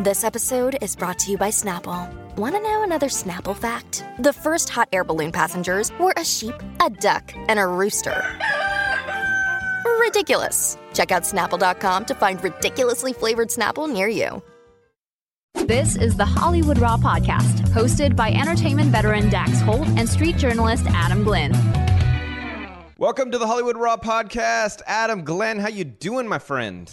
This episode is brought to you by Snapple. Want to know another Snapple fact? The first hot air balloon passengers were a sheep, a duck, and a rooster. Ridiculous. Check out snapple.com to find ridiculously flavored Snapple near you. This is the Hollywood Raw podcast, hosted by entertainment veteran Dax Holt and street journalist Adam Glyn. Welcome to the Hollywood Raw podcast. Adam Glyn, how you doing, my friend?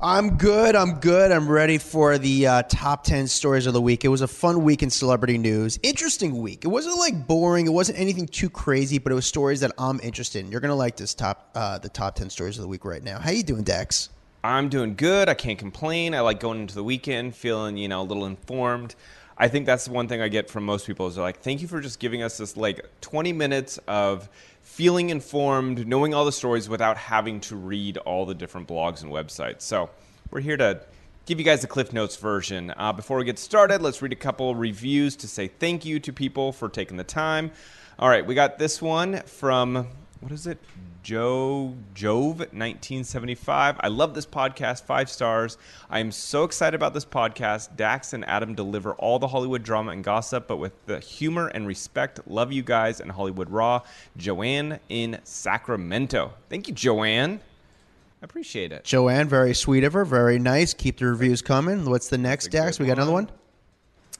I'm good. I'm good. I'm ready for the uh, top 10 stories of the week. It was a fun week in celebrity news. Interesting week. It wasn't like boring. It wasn't anything too crazy, but it was stories that I'm interested in. You're going to like this top uh, the top 10 stories of the week right now. How you doing, Dax? I'm doing good. I can't complain. I like going into the weekend feeling, you know, a little informed. I think that's the one thing I get from most people is they're like, thank you for just giving us this like 20 minutes of feeling informed, knowing all the stories without having to read all the different blogs and websites. So we're here to give you guys the Cliff Notes version. Uh, before we get started, let's read a couple reviews to say thank you to people for taking the time. All right, we got this one from what is it? Joe Jove 1975. I love this podcast. Five stars. I am so excited about this podcast. Dax and Adam deliver all the Hollywood drama and gossip, but with the humor and respect. Love you guys and Hollywood Raw. Joanne in Sacramento. Thank you, Joanne. I appreciate it. Joanne, very sweet of her. Very nice. Keep the reviews coming. What's the next, Dax? We got another one?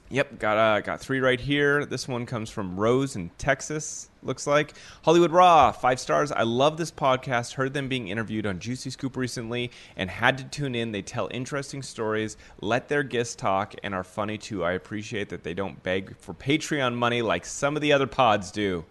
Yep, got uh, got three right here. This one comes from Rose in Texas. Looks like Hollywood Raw, five stars. I love this podcast. Heard them being interviewed on Juicy Scoop recently, and had to tune in. They tell interesting stories, let their guests talk, and are funny too. I appreciate that they don't beg for Patreon money like some of the other pods do.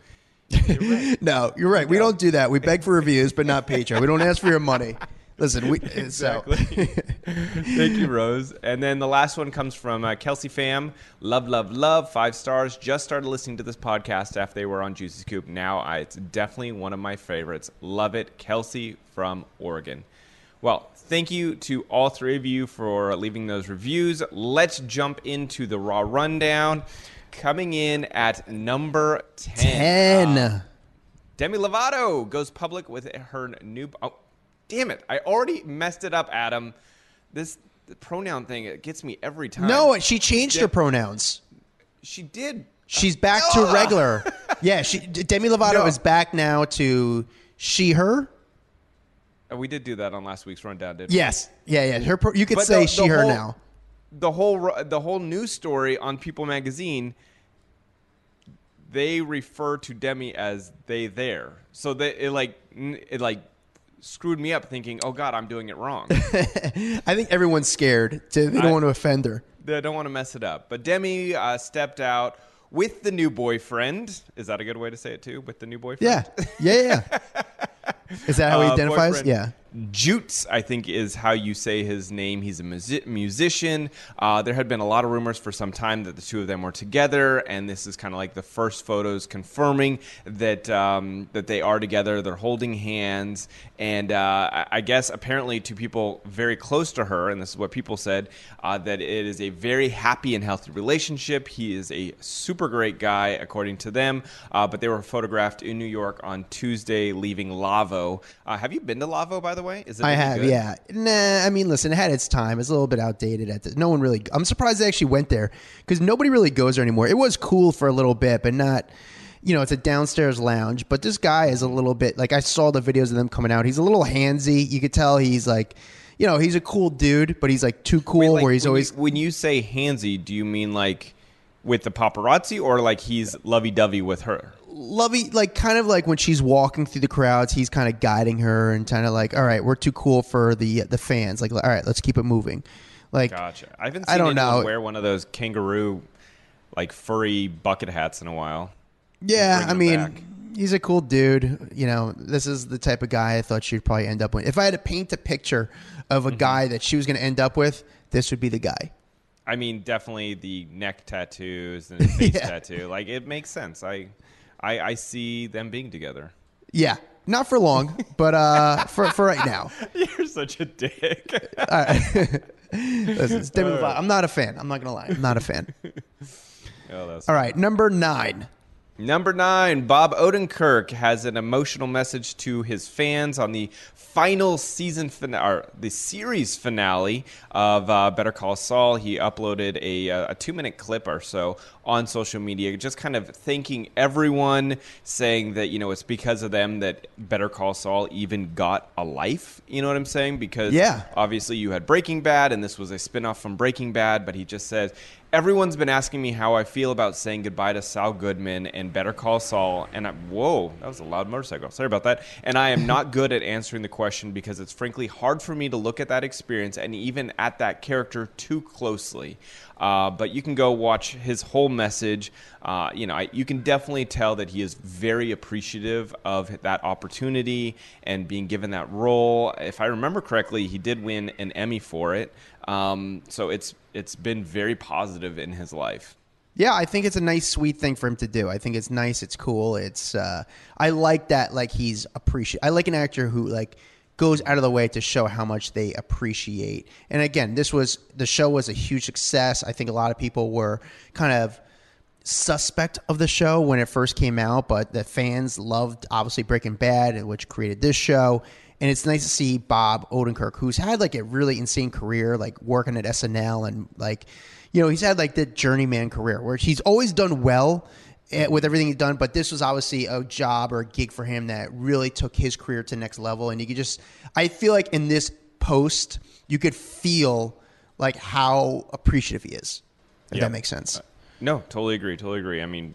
no, you're right. We don't do that. We beg for reviews, but not Patreon. We don't ask for your money. Listen, we exactly. Thank you, Rose. And then the last one comes from uh, Kelsey Fam. Love, love, love. Five stars. Just started listening to this podcast after they were on Juicy Scoop. Now I, it's definitely one of my favorites. Love it, Kelsey from Oregon. Well, thank you to all three of you for leaving those reviews. Let's jump into the raw rundown. Coming in at number ten. 10. Uh, Demi Lovato goes public with her new. Oh, damn it! I already messed it up, Adam. This pronoun thing it gets me every time. no, she changed her pronouns. she did. She's back to regular. yeah, she Demi Lovato No. is back now to she her. Uh, We did do that on last week's rundown, did Yes. Yeah, yeah. Her pro- you could But say the- she the her whole- now. the whole the whole news story on People Magazine, they refer to Demi as they there. So they it like it like screwed me up thinking, oh God, I'm doing it wrong. I think everyone's scared. To, they don't I- want to offend her. They don't want to mess it up. But Demi uh, stepped out with the new boyfriend. Is that a good way to say it too? With the new boyfriend? Yeah. Yeah, yeah. Is that how he Uh, identifies? boyfriend. Yeah. Jutes, I think, is how you say his name. He's a musi- musician. Uh, there had been a lot of rumors for some time that the two of them were together, and this is kind of like the first photos confirming that um, that they are together. They're holding hands, and uh, I- I guess apparently to people very close to her, and this is what people said, uh, that it is a very happy and healthy relationship. He is a super great guy, according to them. Uh, but they were photographed in New York on Tuesday, leaving Lavo. Uh, have you been to Lavo, by the way? Is it I have, good? yeah. Nah, I mean, listen, it had its time. It's a little bit outdated. At the, no one really. I'm surprised they actually went there because nobody really goes there anymore. It was cool for a little bit, but not. You know, it's a downstairs lounge, but this guy is a little bit like I saw the videos of them coming out. He's a little handsy. You could tell he's like, you know, he's a cool dude, but he's like too cool. Wait, like, where he's when always You, when you say handsy, do you mean like with the paparazzi, or like he's lovey-dovey with her? Lovey like kind of like when she's walking through the crowds he's kind of guiding her and kind of like all right we're too cool for the the fans like all right let's keep it moving like Gotcha. I haven't I don't anyone know. wear one of those kangaroo, like furry bucket hats in a while. yeah i mean back. he's a cool dude you know this is the type of guy i thought she'd probably end up with if i had to paint a picture of a Mm-hmm. guy that she was going to end up with this would be the guy I mean, definitely the neck tattoos and face Yeah. tattoo. Like it makes sense. I, I, I see them being together. yeah. Not for long but uh for for right now. You're such a dick. Listen, it's Demi Lovato. i'm not a fan. I'm not gonna lie. I'm not a fan. Oh, that's all right number nine Number nine, Bob Odenkirk has an emotional message to his fans on the final season finale, or the series finale of uh, Better Call Saul. He uploaded a, uh, a two minute clip or so on social media, just kind of thanking everyone, saying that, you know, it's because of them that Better Call Saul even got a life. You know what I'm saying? Because Yeah. obviously you had Breaking Bad, and this was a spin off from Breaking Bad, but he just says, Everyone's been asking me how I feel about saying goodbye to Saul Goodman and Better Call Saul. And I, whoa, that was a loud motorcycle. Sorry about that. And I am not good at answering the question because it's frankly hard for me to look at that experience and even at that character too closely. Uh, but you can go watch his whole message. Uh, you know, I, you can definitely tell that he is very appreciative of that opportunity and being given that role. If I remember correctly, he did win an Emmy for it. Um, so it's it's been very positive in his life. Yeah, I think it's a nice, sweet thing for him to do. I think it's nice. It's cool. It's uh, I like that. Like he's appreciate. I like an actor who like goes out of the way to show how much they appreciate. And again, this was the show was a huge success. I think a lot of people were kind of suspect of the show when it first came out, but the fans loved obviously Breaking Bad, which created this show. And it's nice to see Bob Odenkirk, who's had like a really insane career, like working at SNL and like, you know, he's had like the journeyman career where he's always done well Eh, with everything he's done, but this was obviously a job or a gig for him that really took his career to the next level. And you could just, I feel like in this post, you could feel like how appreciative he is. If Yeah. that makes sense. Uh, no, totally agree. Totally agree. I mean,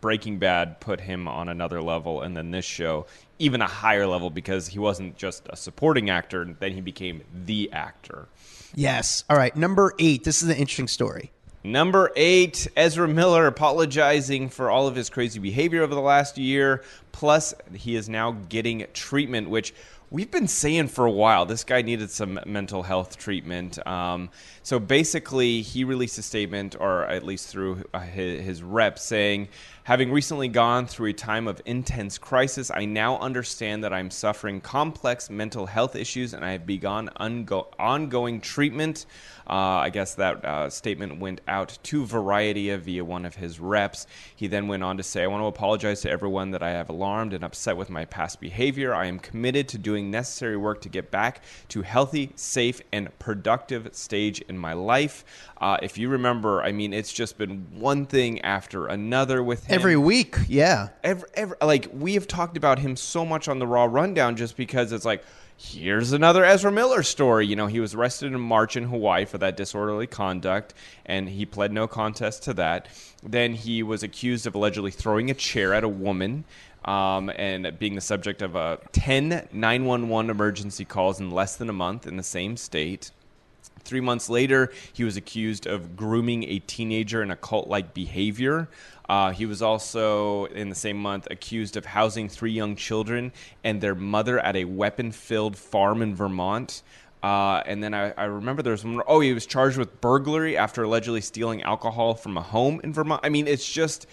Breaking Bad put him on another level, and then this show even a higher level because he wasn't just a supporting actor; then he became the actor. Yes. All right. Number eight. This is an interesting story. Number eight, Ezra Miller apologizing for all of his crazy behavior over the last year. Plus, he is now getting treatment, which we've been saying for a while. This guy needed some mental health treatment. Um, so basically, he released a statement, or at least through uh, his, his rep, saying, Having recently gone through a time of intense crisis, I now understand that I'm suffering complex mental health issues and I have begun ongoing treatment. Uh, I guess that uh, statement went out to Variety via one of his reps. He then went on to say, I want to apologize to everyone that I have alarmed and upset with my past behavior. I am committed to doing necessary work to get back to healthy, safe, and productive stage in my life. Uh, if you remember, I mean, it's just been one thing after another with him Every week. Yeah. every, every like we have talked about him so much on the Raw Rundown just because it's like here's another Ezra Miller story. You know, he was arrested in March in Hawaii for that disorderly conduct, and he pled no contest to that. Then he was accused of allegedly throwing a chair at a woman. Um, and being the subject of a 10 911 emergency calls in less than a month in the same state. Three months later, he was accused of grooming a teenager in a cult like behavior. Uh, he was also, in the same month, accused of housing three young children and their mother at a weapon filled farm in Vermont. Uh, and then I, I remember there was one, oh, he was charged with burglary after allegedly stealing alcohol from a home in Vermont. I mean, it's just,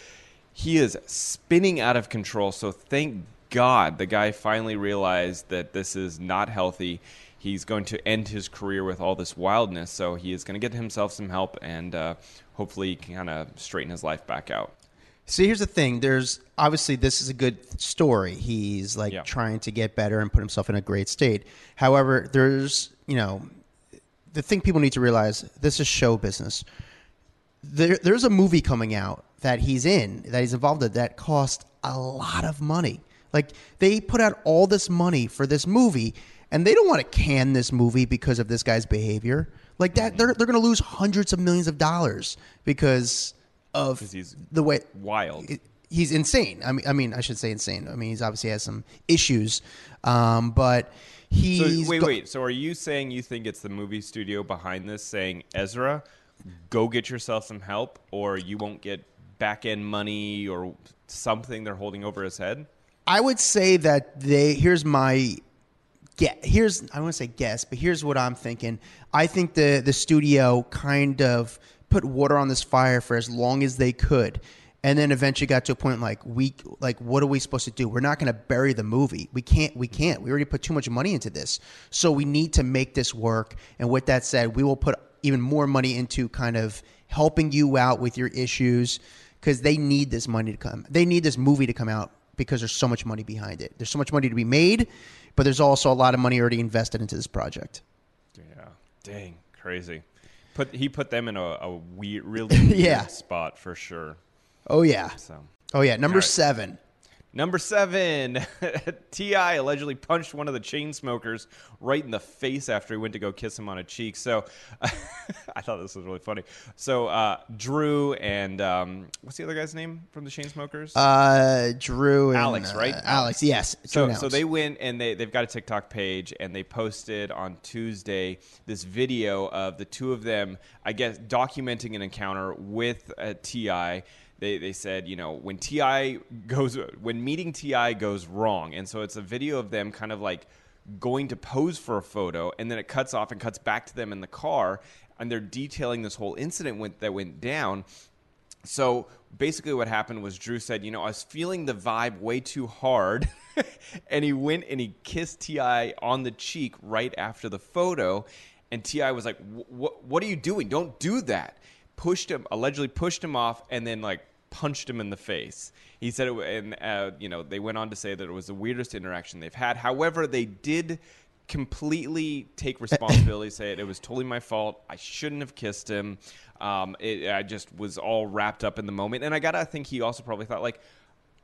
he is spinning out of control. So thank God the guy finally realized that this is not healthy. He's going to end his career with all this wildness. So he is going to get himself some help and uh, hopefully he can kind of straighten his life back out. See, here's the thing. There's obviously this is a good story. He's like Yeah. trying to get better and put himself in a great state. However, there's you know the thing people need to realize. This is show business. There, there's a movie coming out that he's in that he's involved in that cost a lot of money. Like they put out all this money for this movie, and they don't want to can this movie because of this guy's behavior. Like that, they're they're going to lose hundreds of millions of dollars because of he's the way Wild. it- he's insane. I mean, I mean, I should say insane. I mean, he's obviously has some issues, um, but So he's wait, go- wait. So are you saying you think it's the movie studio behind this saying, Ezra, go get yourself some help, or you won't get back end money or something they're holding over his head? I would say that they. Here's my get. Here's I want to say guess, but here's what I'm thinking. I think the the studio kind of put water on this fire for as long as they could. And then eventually got to a point like we like what are we supposed to do? We're not going to bury the movie. We can't. We can't. We already put too much money into this, so we need to make this work. And with that said, we will put even more money into kind of helping you out with your issues, because they need this money to come. They need this movie to come out because there's so much money behind it. There's so much money to be made, but there's also a lot of money already invested into this project. Yeah. Dang. Crazy. Put he put them in a, a weird, really weird Yeah. spot for sure. Oh yeah. So Oh yeah. Number right. seven. Number seven, T.I. allegedly punched one of the Chainsmokers right in the face after he went to go kiss him on a cheek. So, I thought this was really funny. So, uh, Drew and um, what's the other guy's name from the Chainsmokers? Uh, Drew and Alex, uh, right? Alex. Yes. So, so they went and they, they've got a TikTok page and they posted on Tuesday this video of the two of them, I guess, documenting an encounter with uh, Ti. They, they said, you know, when T.I. goes, when meeting T.I. goes wrong, and so it's a video of them kind of like going to pose for a photo, and then it cuts off and cuts back to them in the car, and they're detailing this whole incident went, that went down. So basically, what happened was Drew said, "You know, I was feeling the vibe way too hard," and he went and he kissed T.I. on the cheek right after the photo, and T.I. was like, "What? What are you doing? Don't do that!" Pushed him, allegedly pushed him off, and then like punched him in the face. He said, it, and uh, you know, they went on to say that it was the weirdest interaction they've had. However, they did completely take responsibility say it, it was totally my fault. I shouldn't have kissed him. Um, it, i just was all wrapped up in the moment. And i gotta think he also probably thought like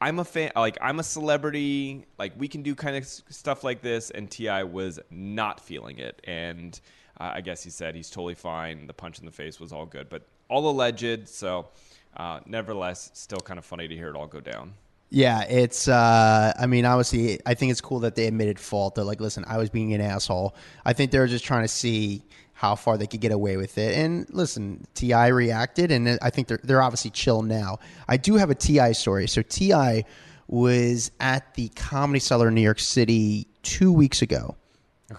i'm a fan like i'm a celebrity. Like we can do kind of stuff like this. And T.I. was not feeling it. And uh, i guess he said he's totally fine. The punch in the face was all good. But all alleged so uh, nevertheless still kind of funny to hear it all go down Yeah, it's. Uh, I mean, obviously, I think it's cool that they admitted fault. They're like, "Listen, I was being an asshole." I think they're just trying to see how far they could get away with it. And listen, T.I. reacted, and I think they're they're obviously chill now. I do have a T.I. story. So T.I. was at the Comedy Cellar in New York City two weeks ago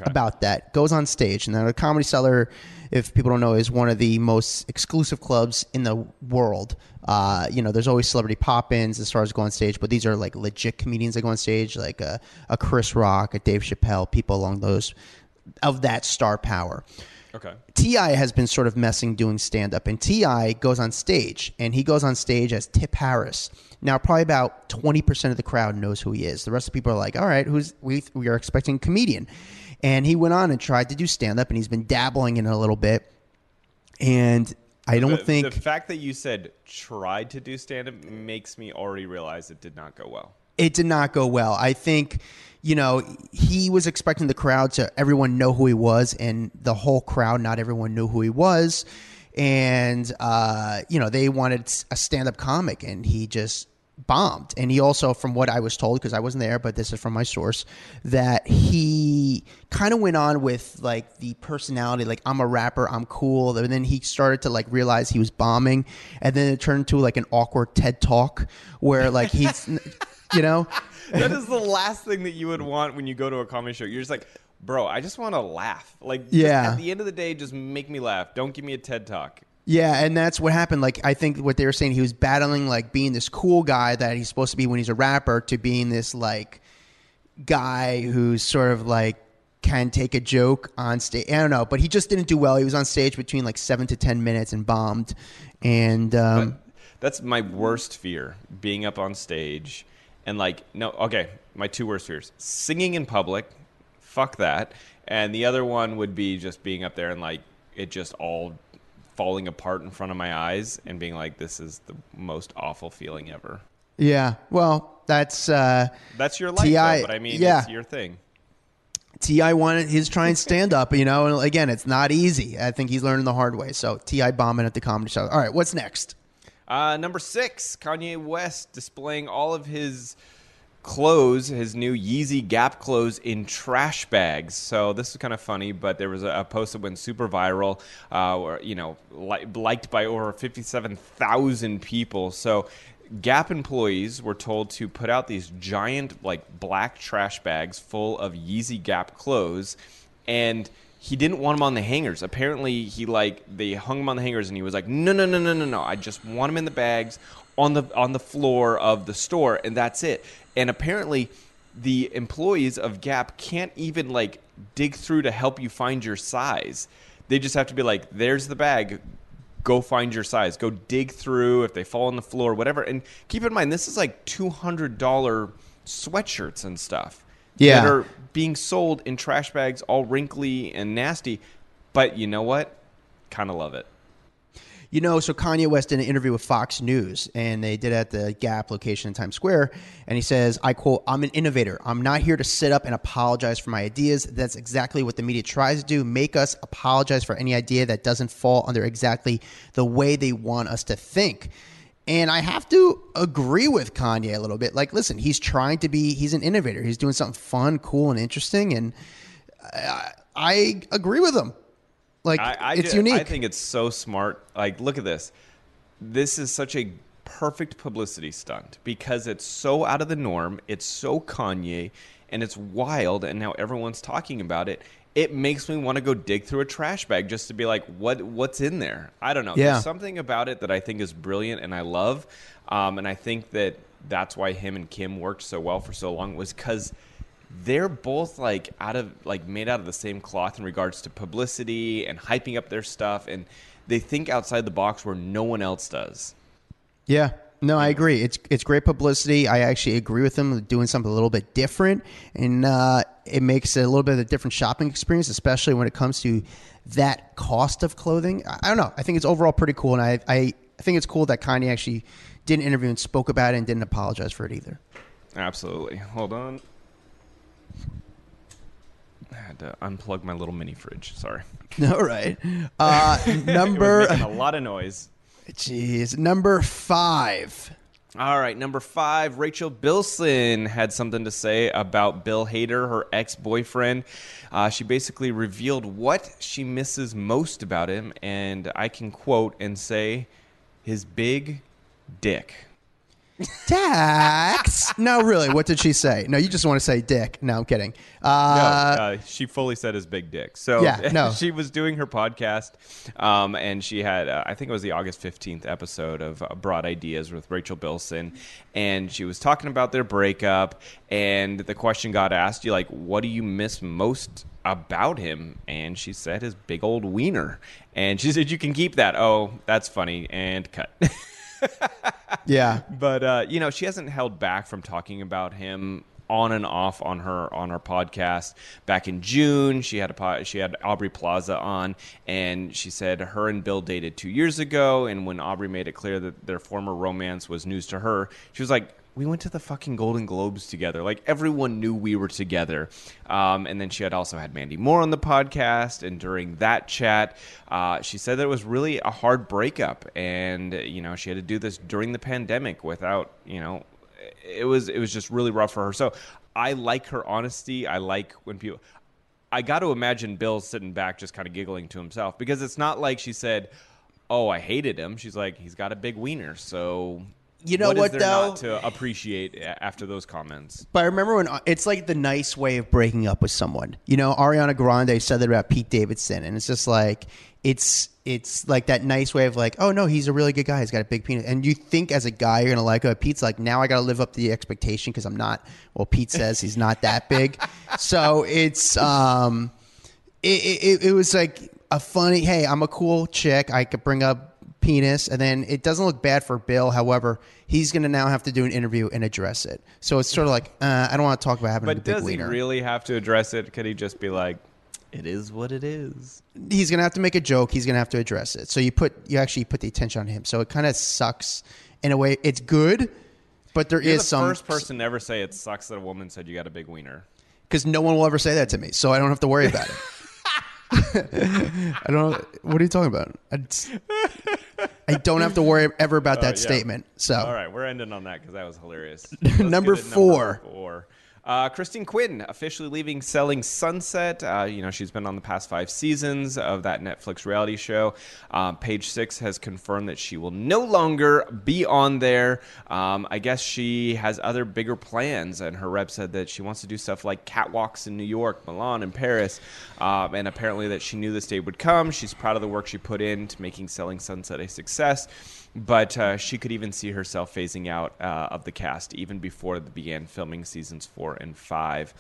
about that. Goes on stage. and then the Comedy Cellar, if people don't know, is one of the most exclusive clubs in the world. Uh, you know, there's always celebrity pop-ins as stars go on stage, but these are like legit comedians that go on stage, like a, a Chris Rock, a Dave Chappelle, people along those of that star power. okay T.I. has been sort of messing doing stand up, and T.I. goes on stage, and he goes on stage as Tip Harris. Now, probably about twenty percent of the crowd knows who he is. The rest of the people are like, "All right, who's we? We are expecting a comedian," and he went on and tried to do stand up, and he's been dabbling in it a little bit. And I don't the, think the fact that you said tried to do stand up makes me already realize it did not go well. it did not go well. I think, you know, he was expecting the crowd to everyone know who he was, and the whole crowd, not everyone knew who he was. And, uh, you know, they wanted a stand up comic, and he just bombed. And he also, from what I was told, because I wasn't there, but this is from my source, that he kind of went on with like the personality, like I'm a rapper, I'm cool. And then he started to like realize he was bombing, and then it turned to like an awkward TED talk where like he's, you know, that is the last thing that you would want when you go to a comedy show. You're just like, bro, I just want to laugh. Like, Yeah. At the end of the day, just make me laugh. Don't give me a TED talk. Yeah, and that's what happened. Like, I think what they were saying, he was battling like being this cool guy that he's supposed to be when he's a rapper to being this like guy who's sort of like can take a joke on stage. I don't know, but he just didn't do well. He was on stage between like seven to ten minutes and bombed. And um, That's my worst fear: being up on stage and like, no, okay, my two worst fears: singing in public. Fuck that. And the other one would be just being up there and like it just all falling apart in front of my eyes and being like, this is the most awful feeling ever. yeah, well, that's uh, That's your life, T.I. though, but I mean, yeah. it's your thing. T.I. wanted his try and stand up. You know, and again, it's not easy. I think he's learning the hard way. So T.I. bombing at the comedy show. All right, what's next? Uh, number six, Kanye West displaying all of his clothes, his new Yeezy Gap clothes in trash bags. So this is kind of funny, but there was a, a post that went super viral, uh, or you know, li- liked by over fifty-seven thousand people. So. Gap employees were told to put out these giant, like black trash bags full of Yeezy Gap clothes, and he didn't want them on the hangers. Apparently, he like they hung them on the hangers, and he was like, "No, no, no, no, no, no! I just want them in the bags on the on the floor of the store, and that's it." And apparently, the employees of Gap can't even like dig through to help you find your size. They just have to be like, "There's the bag. Go find your size. Go dig through if they fall on the floor, whatever. And keep in mind, this is like two hundred dollar sweatshirts and stuff. Yeah. that are being sold in trash bags, all wrinkly and nasty. But you know what? Kind of love it. You know, so Kanye West did an interview with Fox News, and they did it at the Gap location in Times Square. And he says, I quote, I'm an innovator. I'm not here to sit up and apologize for my ideas. That's exactly what the media tries to do make us apologize for any idea that doesn't fall under exactly the way they want us to think. And I have to agree with Kanye a little bit. Like, listen, he's trying to be, he's an innovator. He's doing something fun, cool, and interesting. And I, I agree with him. Like, I, I it's unique. I think it's so smart. Like, look at this. This is such a perfect publicity stunt because it's so out of the norm. It's so Kanye, and it's wild. And now everyone's talking about it. It makes me want to go dig through a trash bag just to be like, what what's in there? I don't know. Yeah. There's something about it that I think is brilliant and I love. Um, and I think that that's why him and Kim worked so well for so long was because they're both like out of like made out of the same cloth in regards to publicity and hyping up their stuff and they think outside the box where no one else does Yeah. No, I agree. It's it's great publicity. I actually agree with them doing something a little bit different, and uh, it makes it a little bit of a different shopping experience, especially when it comes to that cost of clothing. I, don't know. I think it's overall pretty cool, and I, I I think it's cool that Kanye actually did an interview and spoke about it and didn't apologize for it either. absolutely hold on I had to unplug my little mini fridge sorry All right. Uh, number, making a lot of noise jeez, number five. All right, number five, Rachel Bilson had something to say about Bill Hader, her ex boyfriend. Uh, she basically revealed what she misses most about him, and I can quote and say, his big dick. Dax. no, really. What did she say? No, you just want to say dick. No, I'm kidding. No, Uh, uh, she fully said his big dick. So Yeah, no. she was doing her podcast, um, and she had, uh, I think it was the August 15th episode of uh, Broad Ideas with Rachel Bilson, and she was talking about their breakup, and the question got asked, you like, what do you miss most about him? And she said his big old wiener. And she said, you can keep that. Oh, that's funny, and cut. yeah. but uh, you know she hasn't held back from talking about him on and off on her on her podcast back in June she had a po- she had Aubrey Plaza on and she said her and Bill dated 2 years ago and when Aubrey made it clear that their former romance was news to her she was like we went to the fucking Golden Globes together. Like everyone knew we were together. Um, and then she had also had Mandy Moore on the podcast, and during that chat, uh, she said that it was really a hard breakup, and you know she had to do this during the pandemic without you know it was it was just really rough for her. So I like her honesty. I like when people. I got to imagine Bill sitting back, just kind of giggling to himself because it's not like she said, "Oh, I hated him." She's like, "He's got a big wiener." So You know what, what, is there though? not to appreciate after those comments? But I remember when it's like the nice way of breaking up with someone. You know, Ariana Grande said that about Pete Davidson, and it's just like it's it's like that nice way of like, oh no, he's a really good guy. He's got a big penis, and you think as a guy you're gonna like. But Pete's like, now I got to live up to the expectation because I'm not. Well, Pete says he's not that big, so it's um, it, it it was like a funny. Hey, I'm a cool chick. I could bring up penis, and then it doesn't look bad for Bill. However, he's going to now have to do an interview and address it. So it's sort of like uh, I don't want to talk about having a But big does he wiener. really have to address it? Could he just be like, "It is what it is"? he's going to have to make a joke. He's going to have to address it. So you put you actually put the attention on him. So it kind of sucks in a way. It's good, but there is You're the some first person to ever say it sucks that a woman said you got a big wiener. because no one will ever say that to me, so I don't have to worry about it. I don't. What are you talking about? I, I don't have to worry ever about that Uh, yeah. statement. So All right, we're ending on that because that was hilarious. Number get at four. Uh, Christine Quinn officially leaving Selling Sunset. Uh, you know, she's been on the past five seasons of that Netflix reality show. Uh, Page Six has confirmed that she will no longer be on there. Um, I guess she has other bigger plans, and her rep said that she wants to do stuff like catwalks in New York, Milan, and Paris. Um, and apparently, that she knew this day would come. She's proud of the work she put in to making Selling Sunset a success but uh, she could even see herself phasing out uh, of the cast even before they began filming seasons four and five.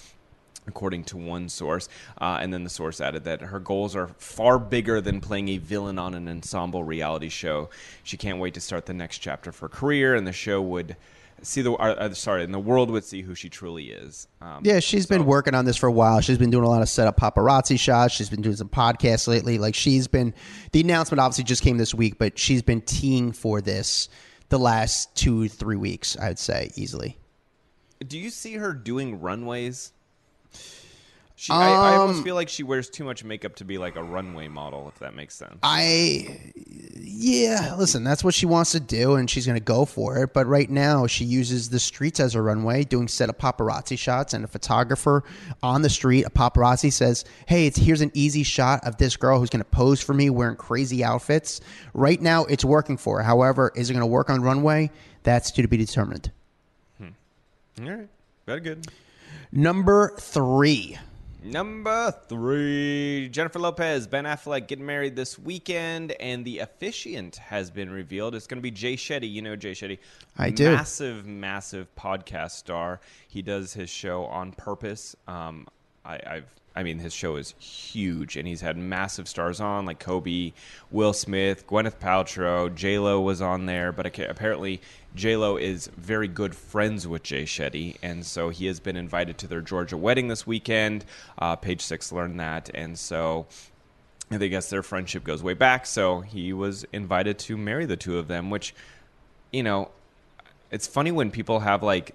according to one source. Uh, and then the source added that her goals are far bigger than playing a villain on an ensemble reality show. She can't wait to start the next chapter of her career, and the show would see the uh, uh, sorry, and the world would see who she truly is. Um, Yeah, she's so- been working on this for a while. She's been doing a lot of setup paparazzi shots. She's been doing some podcasts lately. Like she's been the announcement obviously just came this week, but she's been teeing for this the last two, three weeks, I'd say, easily. Do you see her doing runways? She, I, I Um, almost feel like she wears too much makeup to be like a runway model, if that makes sense. I, yeah, listen, that's what she wants to do, and she's going to go for it. But right now, she uses the streets as a runway, doing set of paparazzi shots, and a photographer on the street, a paparazzi says, "Hey, it's here's an easy shot of this girl who's going to pose for me wearing crazy outfits." Right now, it's working for her. However, is it going to work on runway? That's to be determined. All right, very good. Number three. Number three, Jennifer Lopez, Ben Affleck getting married this weekend, and the officiant has been revealed. It's going to be Jay Shetty. You know Jay Shetty. I do. Massive, massive podcast star. He does his show on purpose. Um, I, I've, I mean, his show is huge, and he's had massive stars on like Kobe, Will Smith, Gwyneth Paltrow, J Lo was on there, but apparently J Lo is very good friends with Jay Shetty, and so he has been invited to their Georgia wedding this weekend. Uh, Page Six learned that, and so I guess their friendship goes way back. So he was invited to marry the two of them, which, you know, it's funny when people have like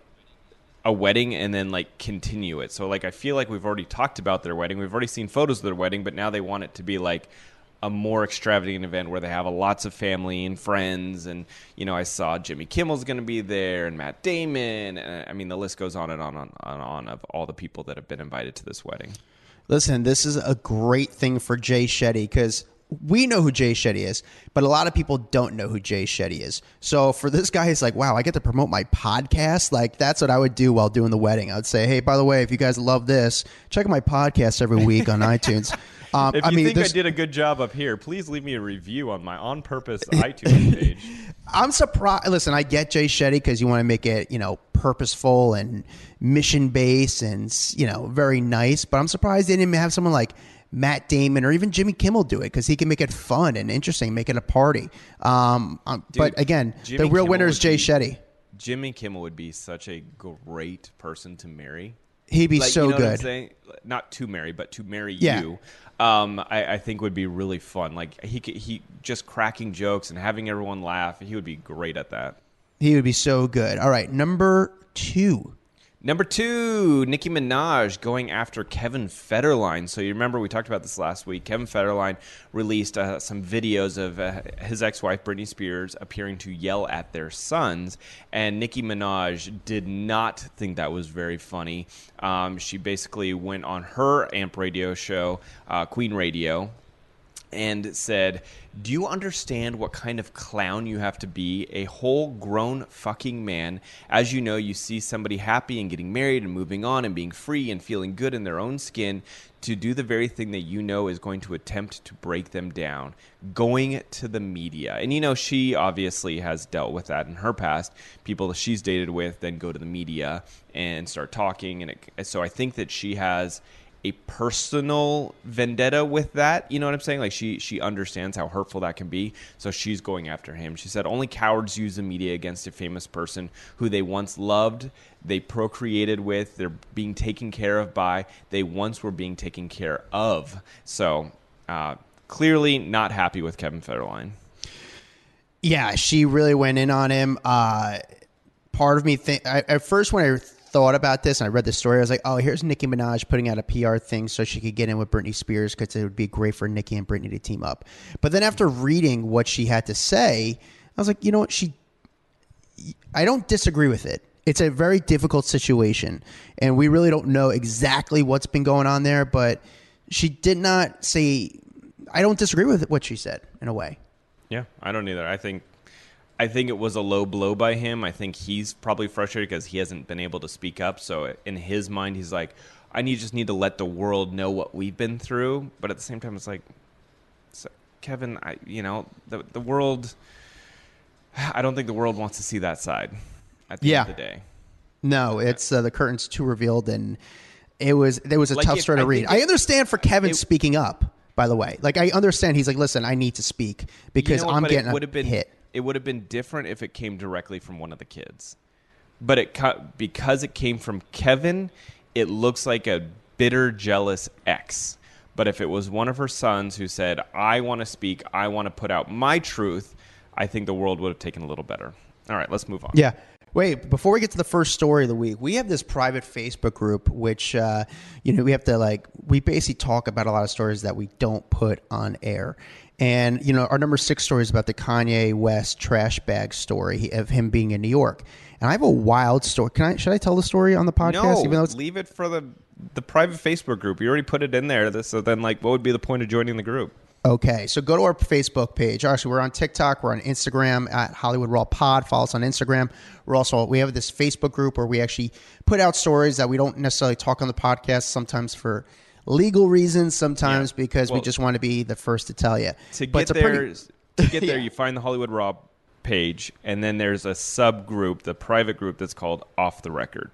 a wedding and then like continue it. So like I feel like we've already talked about their wedding. We've already seen photos of their wedding, but now they want it to be like a more extravagant event where they have a lots of family and friends and you know I saw Jimmy Kimmel's going to be there and Matt Damon and I mean the list goes on and on and on and on of all the people that have been invited to this wedding. Listen, this is a great thing for Jay Shetty because we know who Jay Shetty is, but a lot of people don't know who Jay Shetty is. So for this guy, he's like, wow, I get to promote my podcast. Like that's what I would do while doing the wedding. I would say, hey, by the way, if you guys love this, check out my podcast every week on iTunes. Um, If I you mean, think I did a good job up here, please leave me a review on my on purpose iTunes page. I'm surprised. Listen, I get Jay Shetty because you want to make it, you know, purposeful and mission based and you know very nice. But I'm surprised they didn't have someone like Matt Damon or even Jimmy Kimmel do it because he can make it fun and interesting, make it a party. Um, um, but again, Jimmy the real Kimmel winner is Jay be- Shetty. Jimmy Kimmel would be such a great person to marry. He'd be Like, so you know good. Not to marry, but to marry Yeah. you. Um, I, I think would be really fun. Like he could, he just cracking jokes and having everyone laugh. He would be great at that. He would be so good. All right, number two. Number two, Nicki Minaj going after Kevin Federline. So you remember we talked about this last week. Kevin Federline released uh, some videos of uh, his ex-wife Britney Spears appearing to yell at their sons, and Nicki Minaj did not think that was very funny. Um, she basically went on her AMP radio show, uh, Queen Radio, and said, Do you understand what kind of clown you have to be? A whole grown fucking man. As you know, you see somebody happy and getting married and moving on and being free and feeling good in their own skin to do the very thing that you know is going to attempt to break them down. Going to the media. And you know, she obviously has dealt with that in her past. People that she's dated with then go to the media and start talking. And it, so I think that she has a personal vendetta with that. You know what I'm saying? Like she she understands how hurtful that can be, so she's going after him. She said only cowards use the media against a famous person who they once loved, they procreated with, they're being taken care of by, they once were being taken care of. So uh, clearly not happy with Kevin Federline. Yeah, she really went in on him. Uh, part of me think at first when I thought about this and I read the story, I was like, oh, here's Nicki Minaj putting out a PR thing so she could get in with Britney Spears because it would be great for Nicki and Britney to team up. But then after reading what she had to say, I was like, you know what, she. I don't disagree with it. It's a very difficult situation, and we really don't know exactly what's been going on there. But she did not say. I don't disagree with what she said in a way. Yeah, I don't either. I think I think it was a low blow by him. I think he's probably frustrated because he hasn't been able to speak up. So in his mind, he's like, I need just need to let the world know what we've been through. But at the same time, it's like, so, Kevin, I you know the the world. I don't think the world wants to see that side. At the Yeah. end of the day, No, it's uh, the curtain's too revealed, and it was it was a Like, tough story to I read. think I understand for Kevin it- speaking up. By the way, like I understand, he's like, listen, I need to speak because You know what, I'm getting it a been hit. It would have been different if it came directly from one of the kids. But it because it came from Kevin, it looks like a bitter, jealous ex. But if it was one of her sons who said, "I want to speak, I want to put out my truth," I think the world would have taken a little better. All right, let's move on. Yeah. Wait, before we get to the first story of the week, we have this private Facebook group, which, uh, you know, we have to like, we basically talk about a lot of stories that we don't put on air. And, you know, our number six story is about the Kanye West trash bag story of him being in New York. And I have a wild story. Can I, should I tell the story on the podcast? No, even though it's, leave it for the the private Facebook group. You already put it in there. So then, like, what would be the point of joining the group? Okay, so go to our Facebook page. Actually, we're on TikTok, we're on Instagram at Hollywood Raw Pod. Follow us on Instagram. We're also we have this Facebook group where we actually put out stories that we don't necessarily talk on the podcast. Sometimes for legal reasons, sometimes Yeah. because we just want to be the first to tell you. to But get there, pretty- to get there, Yeah. you find the Hollywood Raw page, and then there's a subgroup, the private group that's called Off the Record.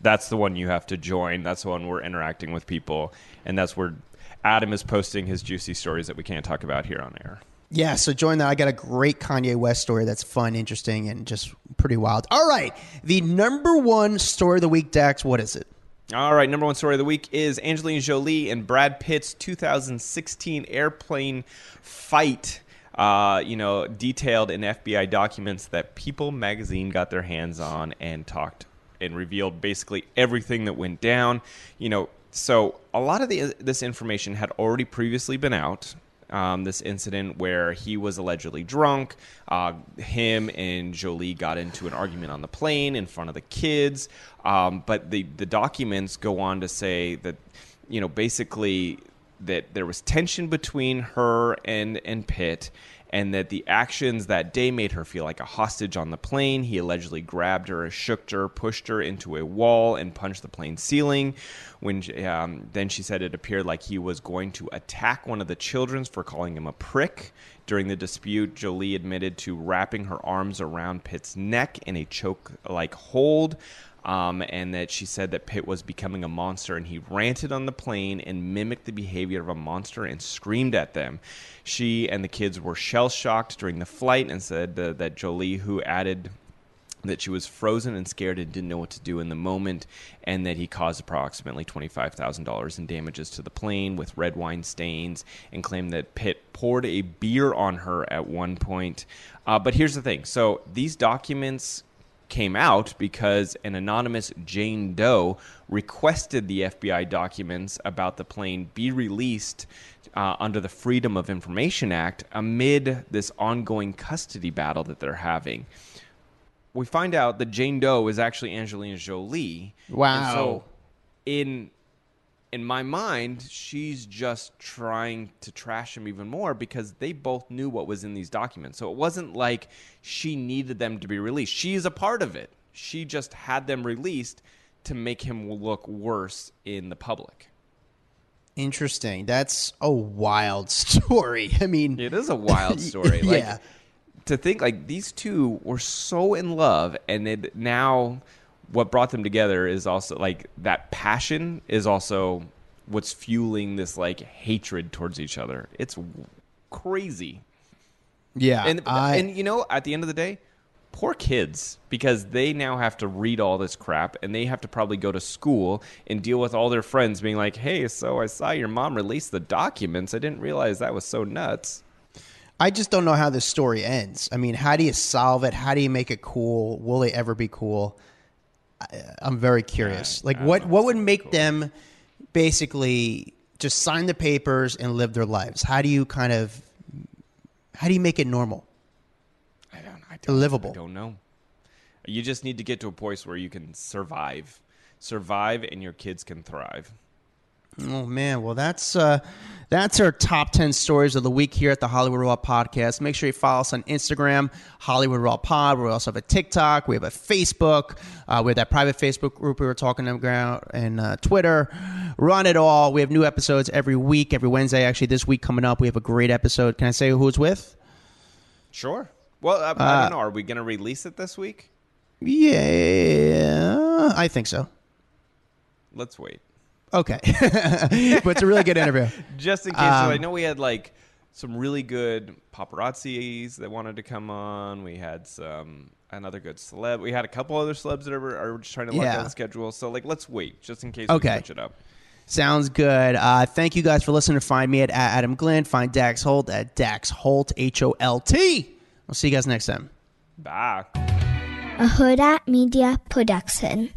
That's the one you have to join. That's the one we're interacting with people, and that's where Adam is posting his juicy stories that we can't talk about here on air. Yeah, so join that. I got a great Kanye West story that's fun, interesting, and just pretty wild. All right, the number one story of the week, Dax. What is it? All right, number one story of the week is Angelina Jolie and Brad Pitt's 2016 airplane fight. Uh, you know, detailed in FBI documents that People magazine got their hands on and talked and revealed basically everything that went down. You know, so a lot of the, this information had already previously been out. Um, this incident where he was allegedly drunk. Uh, him and Jolie got into an argument on the plane in front of the kids. Um, but the, the documents go on to say that, you know, basically that there was tension between her and, and Pitt and that the actions that day made her feel like a hostage on the plane. He allegedly grabbed her, shook her, pushed her into a wall, and punched the plane ceiling. When um, then she said it appeared like he was going to attack one of the children for calling him a prick. During the dispute, Jolie admitted to wrapping her arms around Pitt's neck in a choke-like hold. Um, and that she said that Pitt was becoming a monster, and he ranted on the plane and mimicked the behavior of a monster and screamed at them. She and the kids were shell shocked during the flight, and said uh, that Jolie, who added that she was frozen and scared and didn't know what to do in the moment, and that he caused approximately $25,000 in damages to the plane with red wine stains, and claimed that Pitt poured a beer on her at one point. Uh, but here's the thing so these documents came out because an anonymous Jane Doe requested the FBI documents about the plane be released uh, under the Freedom of Information Act amid this ongoing custody battle that they're having. We find out that Jane Doe is actually Angelina Jolie. And Wow. so in in my mind, she's just trying to trash him even more because they both knew what was in these documents. So it wasn't like she needed them to be released. She's a part of it. She just had them released to make him look worse in the public. Interesting. That's a wild story. I mean, It is a wild story. Like, Yeah. To think like these two were so in love, and it now what brought them together is also like that passion is also what's fueling this like hatred towards each other. It's crazy. yeah. And I, and you know, at the end of the day, poor kids because they now have to read all this crap and they have to probably go to school and deal with all their friends being like, "Hey, so I saw your mom release the documents. I didn't realize that was so nuts." I just don't know how this story ends. I mean, how do you solve it? How do you make it cool? Will it ever be cool? I'm very curious. like, I what what would make cool. them basically just sign the papers and live their lives? How do you kind of how do you make it normal? I don't. I don't. Livable. I don't know. You just need to get to a place where you can survive, survive, and your kids can thrive. Oh man, well that's uh, that's our top ten stories of the week here at the Hollywood Raw Podcast. Make sure you follow us on Instagram, Hollywood Raw Pod. We also have a TikTok. We have a Facebook. Uh, we have that private Facebook group we were talking about, and uh, Twitter. Run it all. We have new episodes every week, every Wednesday. Actually, this week coming up, we have a great episode. Can I say who it's with? Sure. Well, I, I don't know. Are we going to release it this week? Yeah, I think so. Let's wait. Okay, but it's a really good interview. Just in case, Um, so I know we had like some really good paparazzis that wanted to come on. We had some another good celeb. We had a couple other celebs that are, are just trying to look Yeah. at the schedule. So like, let's wait just in case Okay. we switch it up. Sounds good. Uh, thank you guys for listening. Find me at, at Adam Glyn. Find Dax Holt at Dax Holt H O L T. I'll see you guys next time. Bye. a Hurrdat Media Production.